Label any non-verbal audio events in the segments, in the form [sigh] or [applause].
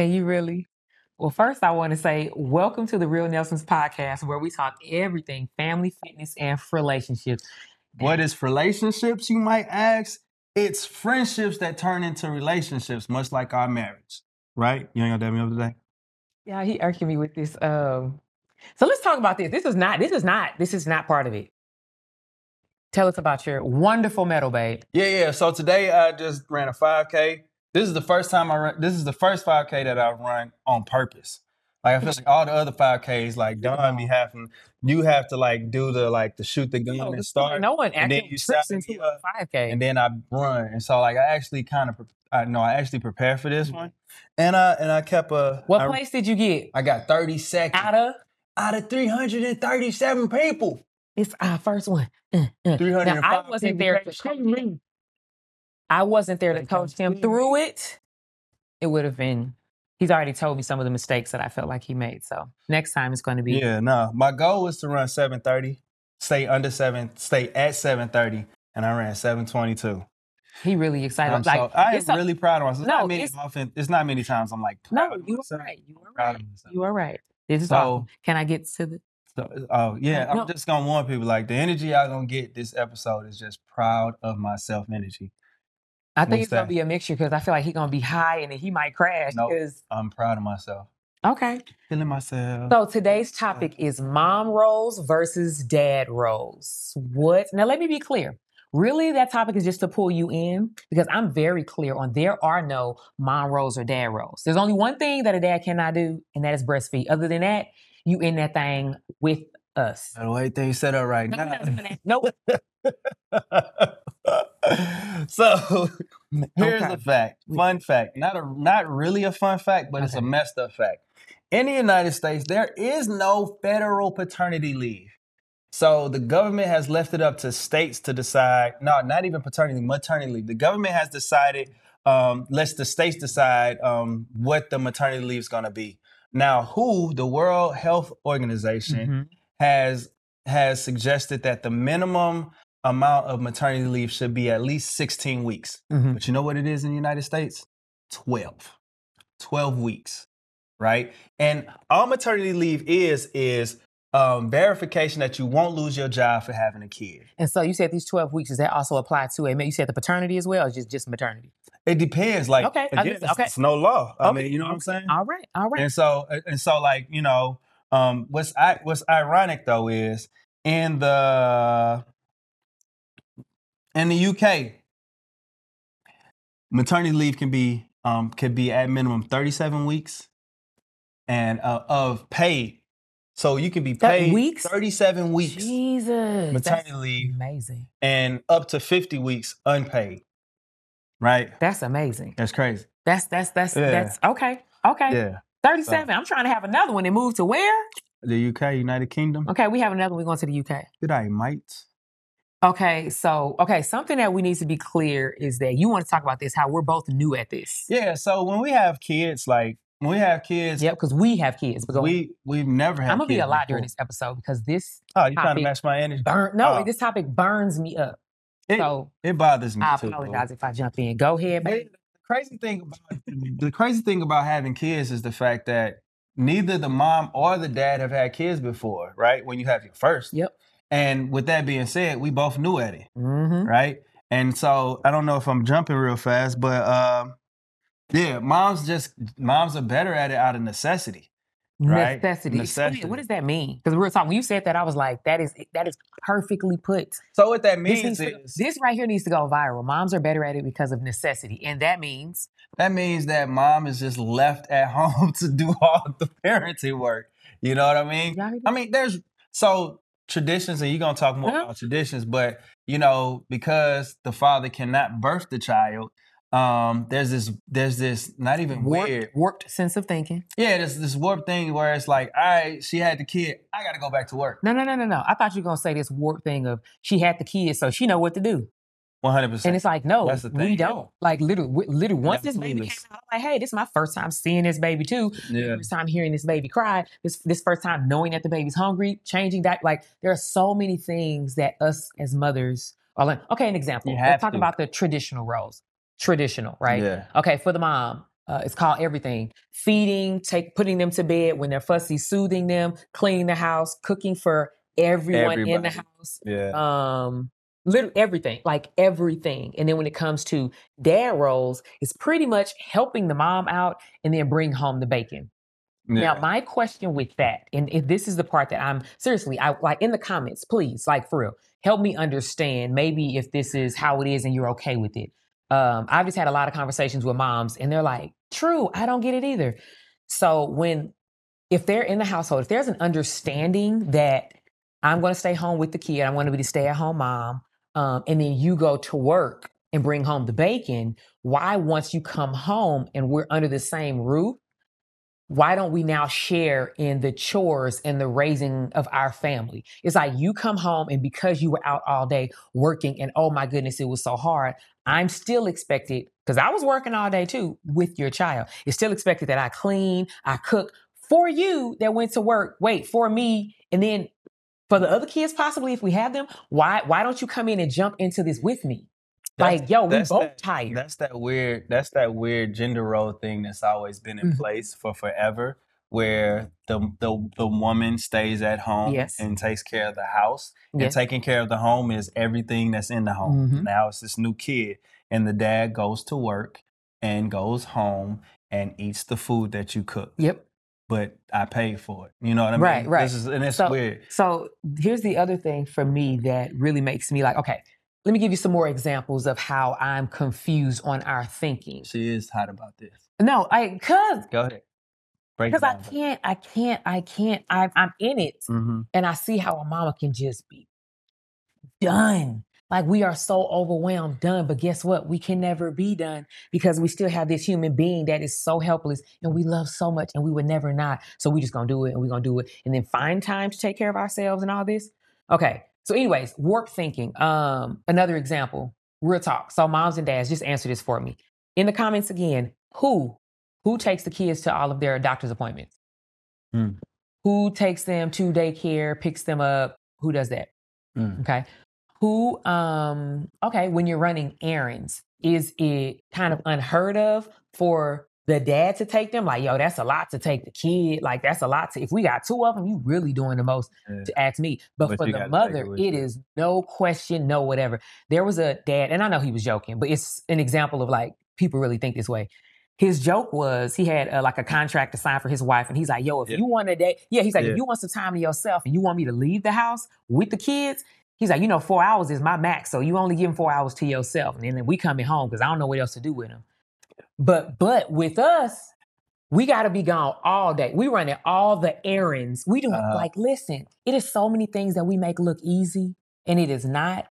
Can you really? Well, first, I want to say welcome to the Real Nelsons podcast, where we talk everything family, fitness, and relationships. What is relationships, you might ask? It's friendships that turn into relationships, much like our marriage, right? You ain't gonna dab me up today? Yeah, he irking me with this. Um, so let's talk about this. This is not. This is not. This is not part of it. Tell us about your wonderful medal, babe. Yeah, yeah. So today I just ran a 5K. This is the first time I run. This is the first 5K that I've run on purpose. Like I feel like all the other 5Ks, like Don be having, you have to like do the like the shoot the gun No, and start, no one and then actually you trips into a 5K. and then I run. And so like I actually kind of, I know I actually prepared for this one, and I and I kept a. what I, place did you get? I got 30 seconds Out of out of 337 people. it's our first one. Uh, uh. Now, I wasn't there to people. coach him. I wasn't there to coach him through it. It would have been. He's already told me some of the mistakes that I felt like he made. So next time it's going to be. Yeah, no. My goal was to run 730, stay under seven, stay at 730, and I ran 722. He really excited. I'm like so, I am really proud of myself. It's No, not many it's- often, it's not many times I'm like no, you are right. You are right. You are right. This is So- awesome. Can I get to the? So, oh yeah, No. I'm just gonna warn people like the energy y'all gonna get this episode is just proud of myself energy. I think it's gonna be a mixture because I feel like he's gonna be high and then he might crash. Nope. Because I'm proud of myself. okay. Feeling myself. So today's topic is mom roles versus dad roles. What? Now let me be clear. Really, that topic is just to pull you in because I'm very clear on there are no mom roles or dad roles. There's only one thing that a dad cannot do, and that is breastfeed. Other than that, you in that thing with us. the way things set up right [laughs] now. no, no, no. Nope. [laughs] so here's Okay. a fact. Fun fact. Not a not really a fun fact, but it's a messed up fact. In the United States, there is no federal paternity leave. So the government has left it up to states to decide. No, not even paternity, maternity leave. The government has decided. Um, lets the states decide um, what the maternity leave is going to be. Now, WHO, the World Health Organization, Mhm. has has suggested that the minimum amount of maternity leave should be at least 16 weeks. Mhm. But you know what it is in the United States? 12. 12 weeks, right? And all maternity leave is is um, verification that you won't lose your job for having a kid. And so you said these 12 weeks, does that also apply to a you said the paternity as well, or just, just maternity? It depends. Like Okay, again, just- it's, okay. it's no law. I Okay, mean, you know what I'm saying? All right, all right. And so and so like, you know, um what's I, what's ironic though is in the in the UK maternity leave can be um can be at minimum 37 weeks and uh, of paid. So you can be That- paid weeks? 37 weeks Jesus. maternity leave Amazing. and up to 50 weeks unpaid. Right? That's amazing. That's crazy. That's that's that's Yeah. that's okay. Okay. Yeah. 37. I'm trying to have another one and move to where? The UK, United Kingdom. Okay, we have another one. We're going to the UK. Good eye, mates. Okay, so okay, something that we need to be clear is that you want to talk about this, how we're both new at this. Yeah, so when we have kids, like when we have kids, Yep, because we have kids. But we we've never had. I'm gonna be a lot during this episode because this Oh, you trying to match my energy? burn no, Oh. this topic burns me up. It, so it bothers me I too. apologize if I jump in. Go ahead, baby. the crazy thing about the crazy thing about having kids is the fact that neither the mom or the dad have had kids before, right? When you have your first. Yep. And with that being said, we both knew at it, Mm-hmm. right? And so I don't know if I'm jumping real fast, but um, yeah, moms just moms are better at it out of necessity. Right? Necessity. Necessity. What does that mean? Because we were talking when you said that, I was like, that is that is perfectly put. So what that This, means to- is this right here needs to go viral. Moms are better at it because of necessity. And that means that means that mom is just left at [laughs] home to do all the parenting work. You know what I mean? I mean, there's so traditions, and you're gonna talk more Uh-huh. about traditions, but you know, because the father cannot birth the child, um, there's this, there's this, not even warped, weird, warped sense of thinking. yeah, there's this warped thing where it's like, all right, she had the kid, I gotta go back to work, No, no, no, no, no. I thought you were gonna say this warped thing of she had the kid, so she know what to do. One hundred And percent. And it's like, no, That's the we thing, yeah. don't. Like literally, we- literally, once this baby came out, I'm like, hey, this is my first time seeing this baby too. Yeah, First time hearing this baby cry. This this first time knowing that the baby's hungry, changing that. Like there are so many things that us as mothers are like, okay, an example. Let's talk to. about the traditional roles. Traditional, right? Yeah. Okay, for the mom, uh, it's called everything: feeding, take, putting them to bed when they're fussy, soothing them, cleaning the house, cooking for everyone in the house, Yeah. um, literally everything, like everything. And then when it comes to dad roles, it's pretty much helping the mom out and then bring home the bacon. yeah. Now, my question with that, and if this is the part that I'm seriously, I like in the comments, please, like for real, help me understand. Maybe if this is how it is and you're okay with it. Um, I've just had a lot of conversations with moms, and they're like, "True, I don't get it either." So when, if they're in the household, if there's an understanding that I'm going to stay home with the kid, I want to be the stay-at-home mom, um, and then you go to work and bring home the bacon. Why, once you come home and we're under the same roof, why don't we now share in the chores and the raising of our family? It's like you come home and because you were out all day working and oh my goodness, it was so hard. I'm still expected, because I was working all day too with your child. It's still expected that I clean, I cook for you that went to work. Wait, for me. And then for the other kids, possibly if we have them, why why don't you come in and jump into this with me? That's- like, yo, we both that- tired. That's that weird. That's that weird gender role thing that's always been in Mhm. place for forever, where the the the woman stays at home Yes. and takes care of the house, and taking care of the home is everything that's in the home. Mhm. Now it's this new kid, and the dad goes to work and goes home and eats the food that you cook. Yep. But I paid for it. You know what I mean? Right, right. This is and it's So- weird. So here's the other thing for me that really makes me like, okay, let me give you some more examples of how I'm confused on our thinking. She is hot about this. No, I cause Go ahead. Break because I can't, I can't, I can't. I, I'm in it, Mm-hmm. and I see how a mama can just be done. Like we are so overwhelmed, done. But guess what? We can never be done because we still have this human being that is so helpless and we love so much and we would never not. So we just gonna do it and we're gonna do it and then find time to take care of ourselves and all this. Okay. So, anyways, warp thinking. Um, another example, real talk. So moms and dads, just answer this for me. In the comments again, who who takes the kids to all of their doctor's appointments? Hmm. Who takes them to daycare, picks them up? Who does that? Mm. Okay. Who, um, okay, when you're running errands, is it kind of unheard of for the dad to take them? Like, yo, that's a lot to take the kid. Like, that's a lot to, if we got two of them, you really doing the most Yeah. to ask me. But, But for the mother, it it is no question, no whatever. There was a dad, and I know he was joking, but it's an example of like people really think this way. His joke was he had uh, like a contract to sign for his wife, and he's like, "Yo, if Yeah. you want a day, yeah, he's like, Yeah. if you want some time to yourself, and you want me to leave the house with the kids, he's like, you know, four hours is my max, so you only give him four hours to yourself, and then we coming home because I don't know what else to do with him. But but with us, we got to be gone all day. We running all the errands. We doing Uh-huh. like, listen, it is so many things that we make look easy, and it is not.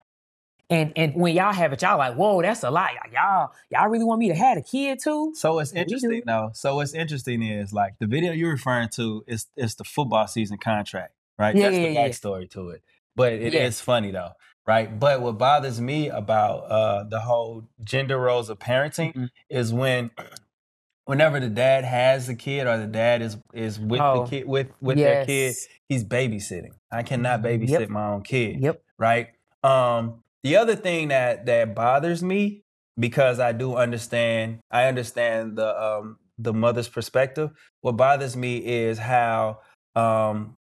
And and when y'all have it, y'all like, whoa, that's a lot. Y'all y'all really want me to have a kid too? So it's interesting though. So what's interesting is like the video you're referring to is is the football season contract, right? Yeah, That's yeah, the yeah, yeah. backstory to it. But it is Yeah. funny though, right? But what bothers me about uh the whole gender roles of parenting Mhm. is when whenever the dad has the kid or the dad is is with Oh, the kid with with their kid, he's babysitting. I cannot Yep. babysit my own kid Yep. right? Um, the other thing that that bothers me because I do understand, I understand the um the mother's perspective. What bothers me is how um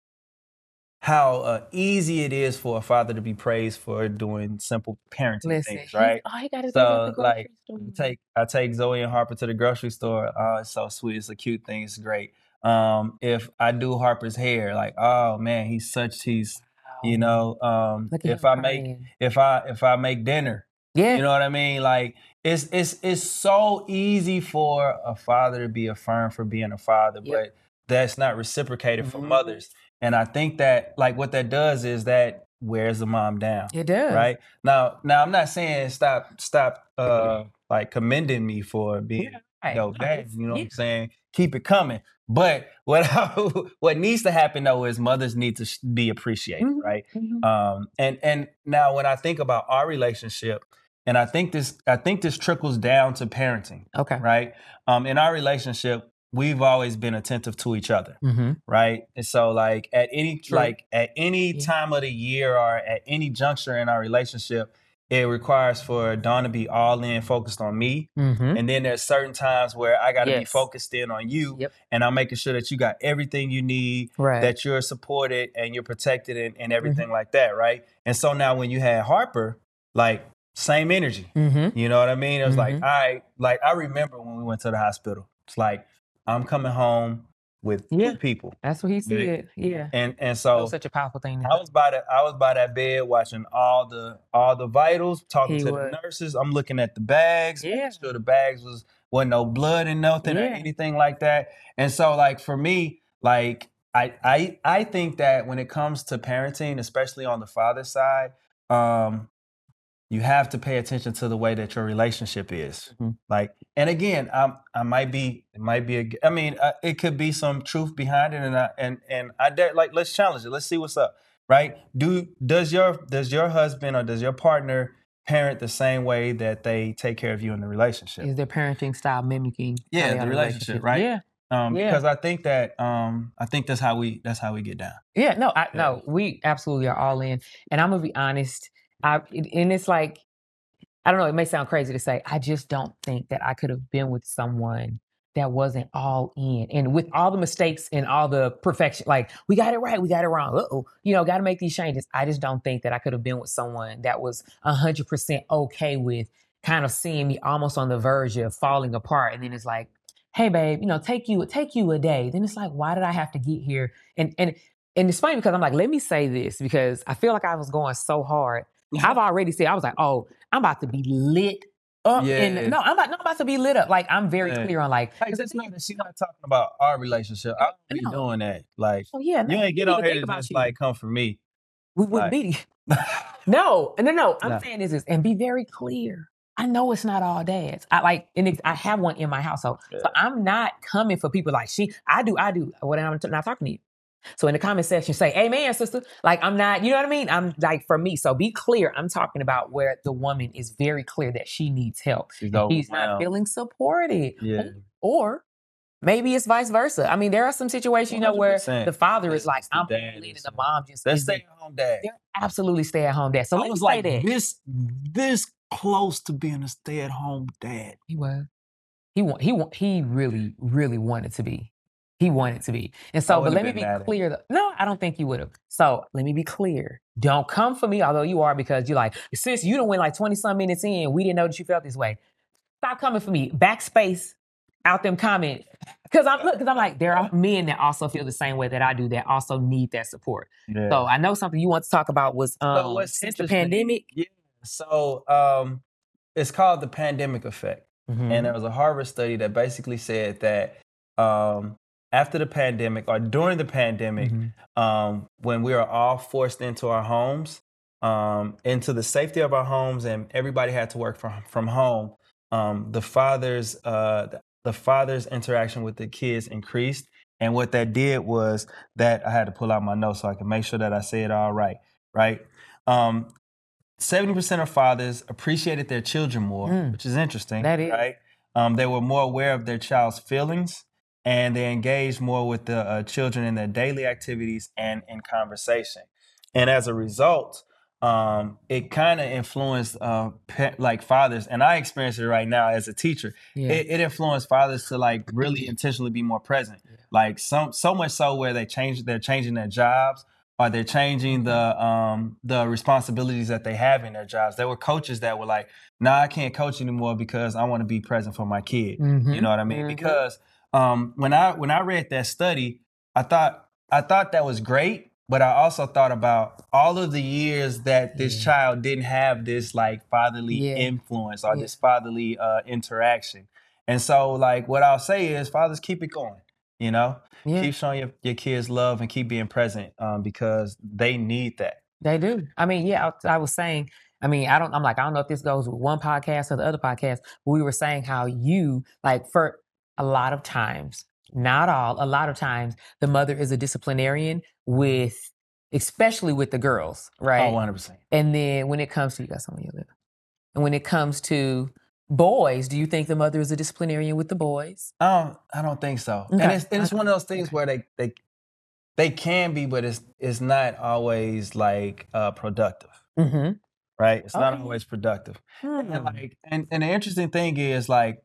how uh, easy it is for a father to be praised for doing simple parenting Listen, things, right? all he got to do So, the like, I take I take Zoe and Harper to the grocery store. Oh, it's so sweet. It's a cute thing. It's great. Um, if I do Harper's hair, like, oh man, he's such he's you know, um, if I make if I if I make dinner, yeah, you know what I mean? Like it's it's it's so easy for a father to be affirmed for being a father, Yep. but that's not reciprocated for Mhm. mothers. And I think that like what that does is that wears the mom down. it does. Right? Now now I'm not saying stop stop uh like commending me for being Right. yo No, dad, you know what. I'm saying? Keep it coming. But what [laughs] what needs to happen though is mothers need to be appreciated, Mhm. right? Mhm. Um, and and now when I think about our relationship, and I think this I think this trickles down to parenting, Okay. right? Um, in our relationship, we've always been attentive to each other, Mm-hmm. right? And so like at any True. like at any Yeah. time of the year or at any juncture in our relationship, it requires for Dawn to be all in, focused on me. Mm-hmm. And then there's certain times where I got to be focused in on you, Yep. and I'm making sure that you got everything you need, Right. that you're supported and you're protected, and, Mm-hmm. everything like that, right? And so now when you had Harper, like same energy. mm-hmm. You know what I mean? It was like, Mhm. I like I remember when we went to the hospital. It's like I'm coming home with Yeah. two people, That's what he said. Yeah. and and That so was such a powerful thing. to I was by the I was by that bed watching all the all the vitals, talking He to was. the nurses. I'm looking at the bags, Yeah. making sure the bags was wasn't no blood and nothing or anything like that. And so like for me, like I I I think that when it comes to parenting, especially on the father side, um, you have to pay attention to the way that your relationship is. Mhm. Like, and again, I'm I might be it might be a I mean uh, it could be some truth behind it, and I, and and I dare like let's challenge it. Let's see what's up, right? Do does your does your husband or does your partner parent the same way that they take care of you in the relationship? Is their parenting style mimicking? Yeah, the a relationship, right? Yeah. Um, yeah. because I think that um I think that's how we that's how we get down. Yeah, no, I Yeah. no, we absolutely are all in. And I'm gonna be honest, I and it's like I don't know, it may sound crazy to say, I just don't think that I could have been with someone that wasn't all in. And with all the mistakes and all the perfection, like we got it right, we got it wrong. Uh-oh, you know, gotta make these changes. I just don't think that I could have been with someone that was hundred percent okay with kind of seeing me almost on the verge of falling apart. And then it's like, hey babe, you know, take you take you a day. Then it's like, why did I have to get here? And and and it's funny because I'm like, let me say this because I feel like I was going so hard. Mm-hmm. I've already said I was like, oh, I'm about to be lit up. Yeah. And no, I'm about, no, I'm about to be lit up. Like I'm very Yeah. clear on like, Like, that's not, she's not talking about our relationship. I don't be No. doing that. Like, oh yeah, no, you ain't get on here to just you. like come for me. we wouldn't like- be. [laughs] No, no, no. I'm No. saying this is and be very clear. I know it's not all dads. I like, and it's, I have one in my household, so I'm not coming for people like she. I do, I do. What I'm t- not talking to you, so in the comment section, say "Amen, sister." Like I'm not, you know what I mean? I'm like for me. So be clear. I'm talking about where the woman is very clear that she needs help. She's He's not feeling supported, Yeah. or maybe it's vice versa. I mean, there are some situations, you know, where 100%. the father is like, "I'm leading," the mom just That's stay at home dad. They're absolutely stay at home dad. So I let me was say like that. this this close to being a stay at home dad. He was. He want. He want. He really, really wanted to be. He wanted to be. And so, but let me be been mad at clear. Though. No, I don't think you would have. So let me be clear. Don't come for me, although you are, because you're like, since you don't win like 20 some minutes in, we didn't know that you felt this way. Stop coming for me. Backspace out them comments. Cause I'm look, cause I'm like, there are men that also feel the same way that I do that also need that support. Yeah. So I know something you want to talk about was um what's since the pandemic. Yeah. So um it's called the pandemic effect. Mhm. And there was a Harvard study that basically said that um after the pandemic or during the pandemic, Mhm. um, when we are all forced into our homes, um, into the safety of our homes, and everybody had to work from from home, um, the father's uh, the- the father's interaction with the kids increased. And what that did was that I had to pull out my notes so I can make sure that I say it all right. Right. Um, 70% of fathers appreciated their children more, Mm. which is interesting. That is. right. Um, they were more aware of their child's feelings and they engage more with the uh, children in their daily activities and in conversation. And as a result, um, it kind of influenced uh, pa- like fathers, and I experience it right now as a teacher. Yeah. It, it influenced fathers to like really intentionally be more present. Yeah. Like some so much so where they change they're changing their jobs or they're changing the um the responsibilities that they have in their jobs. There were coaches that were like, "Nah, I can't coach anymore because I want to be present for my kid." Mhm. You know what I mean? Mhm. Because um, when I when I read that study, I thought I thought that was great, but I also thought about all of the years that this Yeah. child didn't have this like fatherly Yeah. influence or Yeah. this fatherly uh, interaction. And so, like, what I'll say is, fathers, keep it going. You know, keep showing your, your kids love and keep being present um, because they need that. They do. I mean, yeah, I, I was saying, I mean, I don't, I'm like, I don't know if this goes with one podcast or the other podcast, but we were saying how you, like, for a lot of times, not all, a lot of times, the mother is a disciplinarian with, especially with the girls, right? Oh, 100%. And then when it comes to, you got some on your lip. And when it comes to boys, do you think the mother is a disciplinarian with the boys? I don't, I don't think so. And it's, and it's okay, one of those things okay. where they, they, they can be, but it's, it's not always like uh, productive. Mm-hmm. right? It's not always productive. Hmm. And like, and, and the interesting thing is like,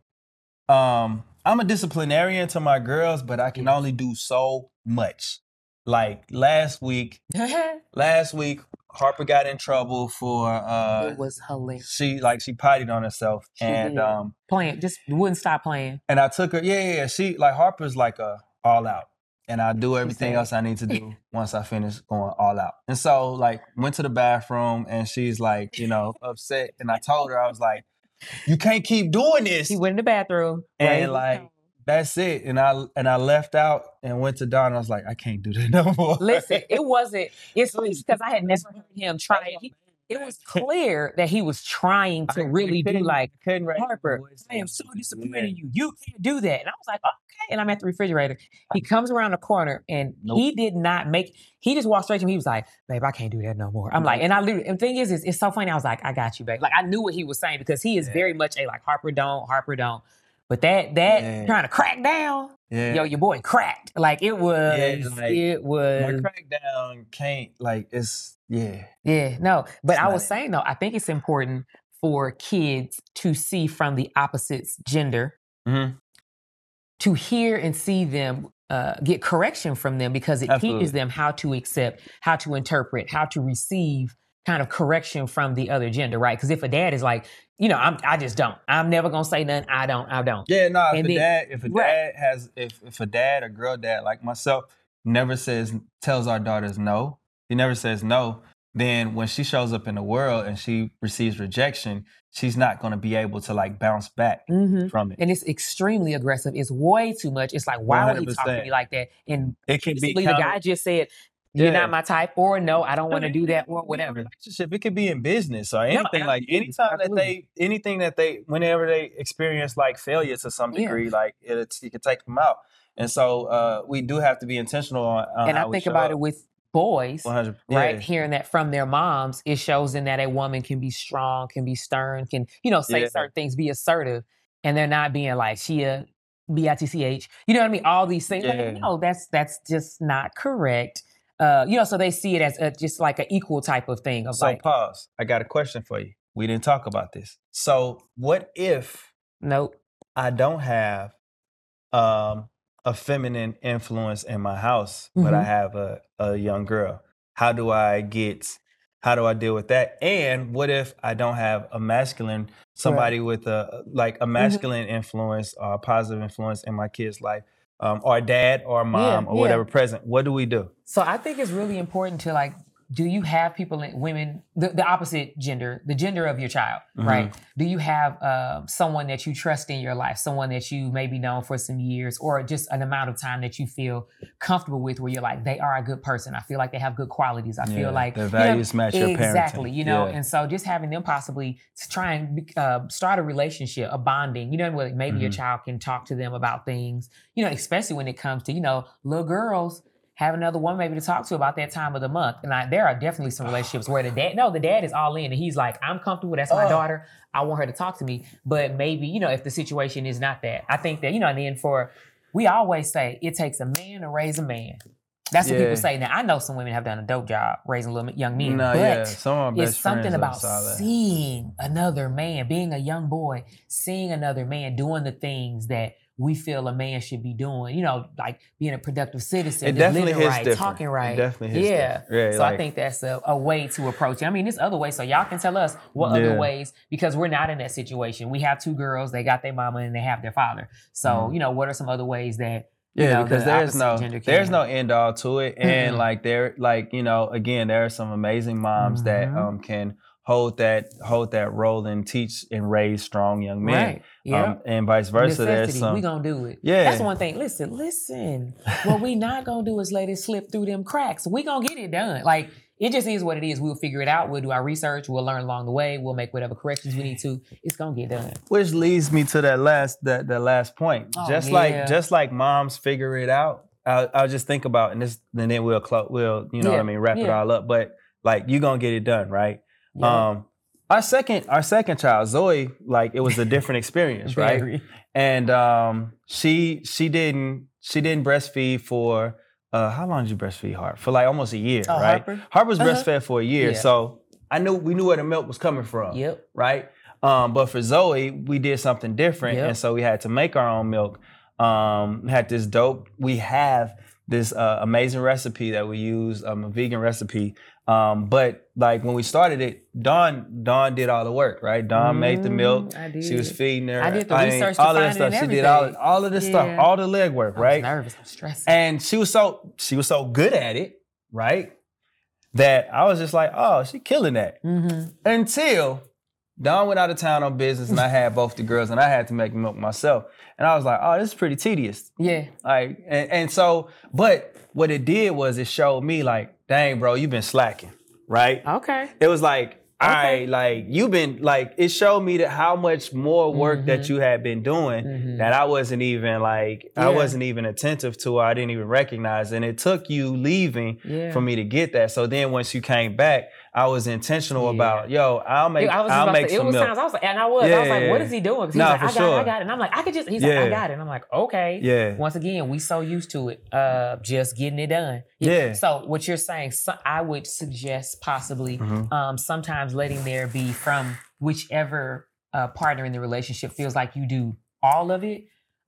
um, I'm a disciplinarian to my girls, but I can only do so much. Like last week, [laughs] last week Harper got in trouble for uh it was hilarious. she like she potted on herself She and did. um Playing, just wouldn't stop playing. and I took her yeah yeah, yeah she like Harper's like a all out and I do everything else I need to do [laughs] once I finish going all out and so like went to the bathroom and she's like you know upset and I told her I was like you can't keep doing this He went in the bathroom And, raised his like, that's it and I and I left out and went to Dawn I was like I can't do that [laughs] no more Listen, it wasn't. It's because I had never heard him try it. It was clear that he was trying to I really do like couldn't raise my Harper. voice. I am so disappointed in you. You can't do that. And I was like, okay. And I'm at the refrigerator. He comes around the corner and Nope. he did not make. He just walked straight to me. He was like, babe, I can't do that no more. I'm like, and I literally. And the thing is, is it's so funny. I was like, I got you, babe. Like I knew what he was saying because he is Yeah. very much a like Harper don't, Harper don't. But that that Yeah. trying to crack down, yeah yo, your boy cracked. Like it was, like, it was my crackdown can't like it's yeah Yeah, no. But It's I was it. saying though, I think it's important for kids to see from the opposite's gender, Mhm. To hear and see them uh, get correction from them because it Absolutely. teaches them how to accept, how to interpret, how to receive kind of correction from the other gender, right? Because if a dad is like, you know, I'm, I just don't. I'm never gonna say nothing. I don't. I don't. Yeah, no. If And a then- dad, if a right. dad has, if if a dad, a girl dad like myself, never says tells our daughters no, he never says no. Then when she shows up in the world and she receives rejection, she's not going to be able to like bounce back hmm from it. And it's extremely aggressive. It's way too much. It's like, why would he talk to me like that? And It can be basically, the counter- guy just said, "You're Yeah. not my type," or "No, I don't want to do that," or whatever. relationship. It could be in business or anything. like absolutely, anytime that they, anything that they, whenever they experience like failure to some Yeah. degree, like it, it could take them out. And so uh, we do have to be intentional on. on and I think about up. it with boys, 100, right? yeah. Hearing that from their moms, it shows them that a woman can be strong, can be stern, can you know say Yeah. certain things, be assertive, and they're not being like she a bitch. You know what I mean? All these things. Yeah. Like, no, that's that's just not correct. Uh, you know, so they see it as a, just like an equal type of thing. Of So like, pause. I got a question for you. We didn't talk about this. So what if nope. I don't have um, a feminine influence in my house, but I Mhm. have a, a young girl? How do I get? How do I deal with that? And what if I don't have a masculine, somebody with a like Mm-hmm. a masculine influence or a positive influence in my kid's life, um, or dad or mom or yeah. whatever present? What do we do? So I think it's really important to like, do you have people, in, women, the, the opposite gender, the gender of your child, right? Do you have um, someone that you trust in your life, someone that you maybe known for some years, or just an amount of time that you feel comfortable with, where you're like, they are a good person. I feel like they have good qualities. I Yeah, feel like their you know, values match your parenting. exactly, you know. Yeah. And so just having them possibly to try and uh, start a relationship, a bonding, you know, maybe your Mhm. child can talk to them about things, you know, especially when it comes to you know little girls have another woman maybe to talk to about that time of the month. And I, there are definitely some relationships where the dad, no, the dad is all in and he's like, I'm comfortable. That's my Oh. daughter. I want her to talk to me. But maybe, you know, if the situation is not that, I think that, you know, and then for, we always say it takes a man to raise a man. That's what Yeah. people say. Now, I know some women have done a dope job raising little young men, no, but yeah, some it's something about seeing another man, being a young boy, seeing another man doing the things that we feel a man should be doing. You know, like being a productive citizen, It definitely living hits right, different. talking It right. definitely hits yeah. Yeah, so I think that's a, a way to approach it. I mean, there's other ways. So y'all can tell us what other ways because we're not in that situation. We have two girls. They got their mama and they have their father. So Mhm. you know, what are some other ways that you Yeah, know, because the there's no there's no end all to it, and Mm-mm. like there like you know again there are some amazing moms that Mhm. um can hold that hold that role and teach and raise strong young men, right. Yeah. um, and vice versa. Necessity. some we gonna do it. Yeah. That's one thing. Listen, listen. What we not gonna do is let it slip through them cracks. We gonna get it done. Like it just is what it is. We'll figure it out. We'll do our research. We'll learn along the way. We'll make whatever corrections we need to. It's gonna get done. which leads me to that last that that last point. Oh, just yeah. like just like moms figure it out. I'll, I'll just think about and this and then we'll we'll you know what I mean wrap it all up. But like you're gonna get it done right. Yeah. Um, our second our second child Zoe like it was a different [laughs] experience right. And um, she she didn't she didn't breastfeed for uh, how long did you breastfeed Harp for like almost a year, Oh, right? Harper? Harper's Uh-huh. breastfed for a year, Yeah. so I knew we knew where the milk was coming from. Yep. Right. Um, but for Zoe, we did something different, Yep. and so we had to make our own milk. Um, had this dope. We have this uh, amazing recipe that we use, um, a vegan recipe. Um, but like when we started it, Dawn Dawn did all the work, right? Dawn made the milk. Mm, I did. She was feeding her. I did the mean, research to all of that find it stuff. She did all all of this Yeah. stuff, all the legwork, I right? nervous. I'm stressing. And she was so she was so good at it, right? That I was just like, oh, she killing that. mm-hmm. Until Dawn went out of town on business, and I had both the girls, and I had to make milk myself. And I was like, oh, this is pretty tedious. Yeah. Like, and, and so, but what it did was it showed me like, dang, bro, you've been slacking, right? Okay. It was like, all Okay. right, like you've been like it showed me that how much more work that Mhm. you had been doing Mhm. that I wasn't even like I wasn't even attentive to or I didn't even recognize. And it took you leaving Yeah. for me to get that. So then once you came back, I was intentional Yeah. about, yo, I'll make I was I'll make to, it was milk. times I was like, and I was, yeah, I was like, Yeah. what is he doing? He's Nah, like, for I got it, I got it. And I'm like, I could just, he's like, Yeah. I got it. And I'm like, okay. Yeah. Once again, we so used to it, uh, just getting it done. Yeah. So what you're saying, so I would suggest possibly Mhm. um, sometimes letting there be from whichever uh, partner in the relationship feels like you do all of it.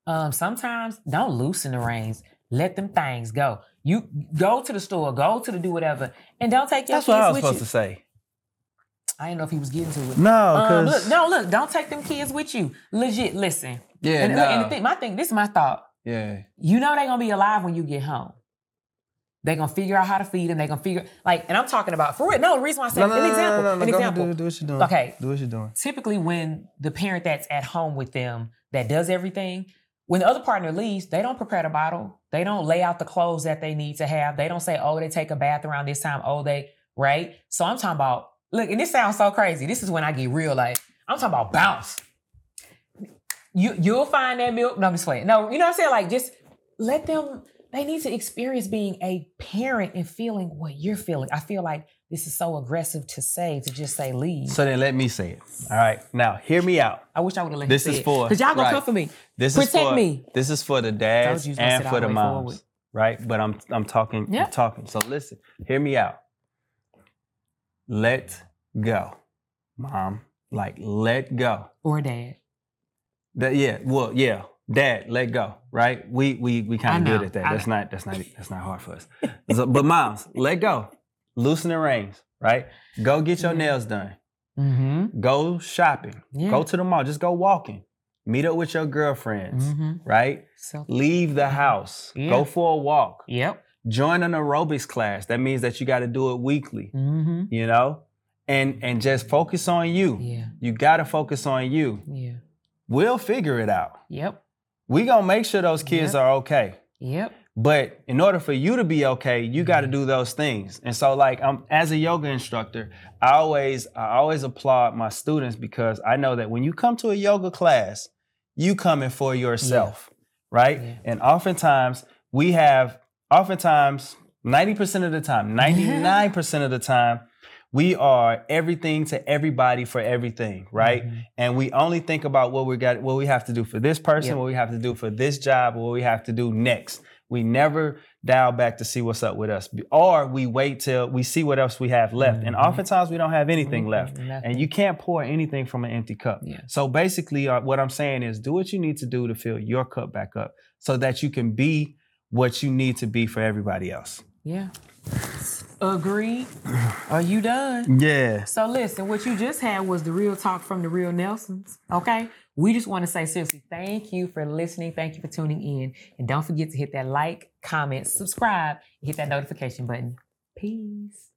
Um, sometimes don't loosen the reins. Let them things go. You go to the store, go to the do whatever, and don't take your kids with you. That's what kids I was with supposed you. to say. I didn't know if he was getting to it. No, Um, because look, no, look, don't take them kids with you. Legit, listen. yeah, and, look, and the thing, my thing, this is my thought. yeah. You know they're gonna be alive when you get home. They're gonna figure out how to feed them. They're gonna figure like, and I'm talking about for real. No, the reason why I say No, no, an no, example. no, no, no, an go example. Do, do what you're doing. Okay. Do what you're doing. Typically, when the parent that's at home with them that does everything, when the other partner leaves, they don't prepare the bottle. They don't lay out the clothes that they need to have. They don't say, oh, they take a bath around this time. Oh, they right. So I'm talking about look, and this sounds so crazy. This is when I get real. Like I'm talking about bounce. You you'll find that milk. No, I'm just playing. No, you know what I'm saying. Like just let them. They need to experience being a parent and feeling what you're feeling. I feel like this is so aggressive to say to just say leave. So then let me say it. All right. Now hear me out. I wish I would have let This is it. for- Cause y'all gonna right. come for me. This Protect is for me. this is for the dads you was gonna and for the moms, forward. right? But I'm I'm talking Yeah. I'm talking. So listen, hear me out. Let go, mom. Like let go. Or dad. That yeah. Well yeah. Dad, let go. Right? We we we kind of good at that. That's not that's not that's not hard for us. So- but moms, let go. Loosen the reins. Right? Go get your Mhm. nails done. Mm-hmm. Go shopping. Yeah. Go to the mall. Just go walking. Meet up with your girlfriends. Mm-hmm. Right? So Leave the house. Yeah. Go for a walk. Yep. Join an aerobics class. That means that you got to do it weekly, Mm-hmm. you know? And and just focus on you. Yeah. You got to focus on you. Yeah. We'll figure it out. Yep. We going to make sure those kids Yep. are okay. Yep. But in order for you to be okay, you got to do those things. And so like I'm as a yoga instructor, I always I always applaud my students because I know that when you come to a yoga class, you coming for yourself, right? Yeah. And oftentimes we have oftentimes 90% of the time, 99% of the time, we are everything to everybody for everything, right? Mhm. and we only think about what we got what we have to do for this person Yep. what we have to do for this job what we have to do next we never dial back to see what's up with us or we wait till we see what else we have left and Mhm. oftentimes we don't have anything Mhm. left Nothing. and you can't pour anything from an empty cup Yeah. so basically uh, what i'm saying is do what you need to do to fill your cup back up so that you can be what you need to be for everybody else Yeah. Agreed. Are you done? yeah So listen, what you just had was the real talk from the real Nelsons. Okay. We just want to say seriously, thank you for listening. Thank you for tuning in. And don't forget to hit that like, comment, subscribe, hit that notification button. Peace.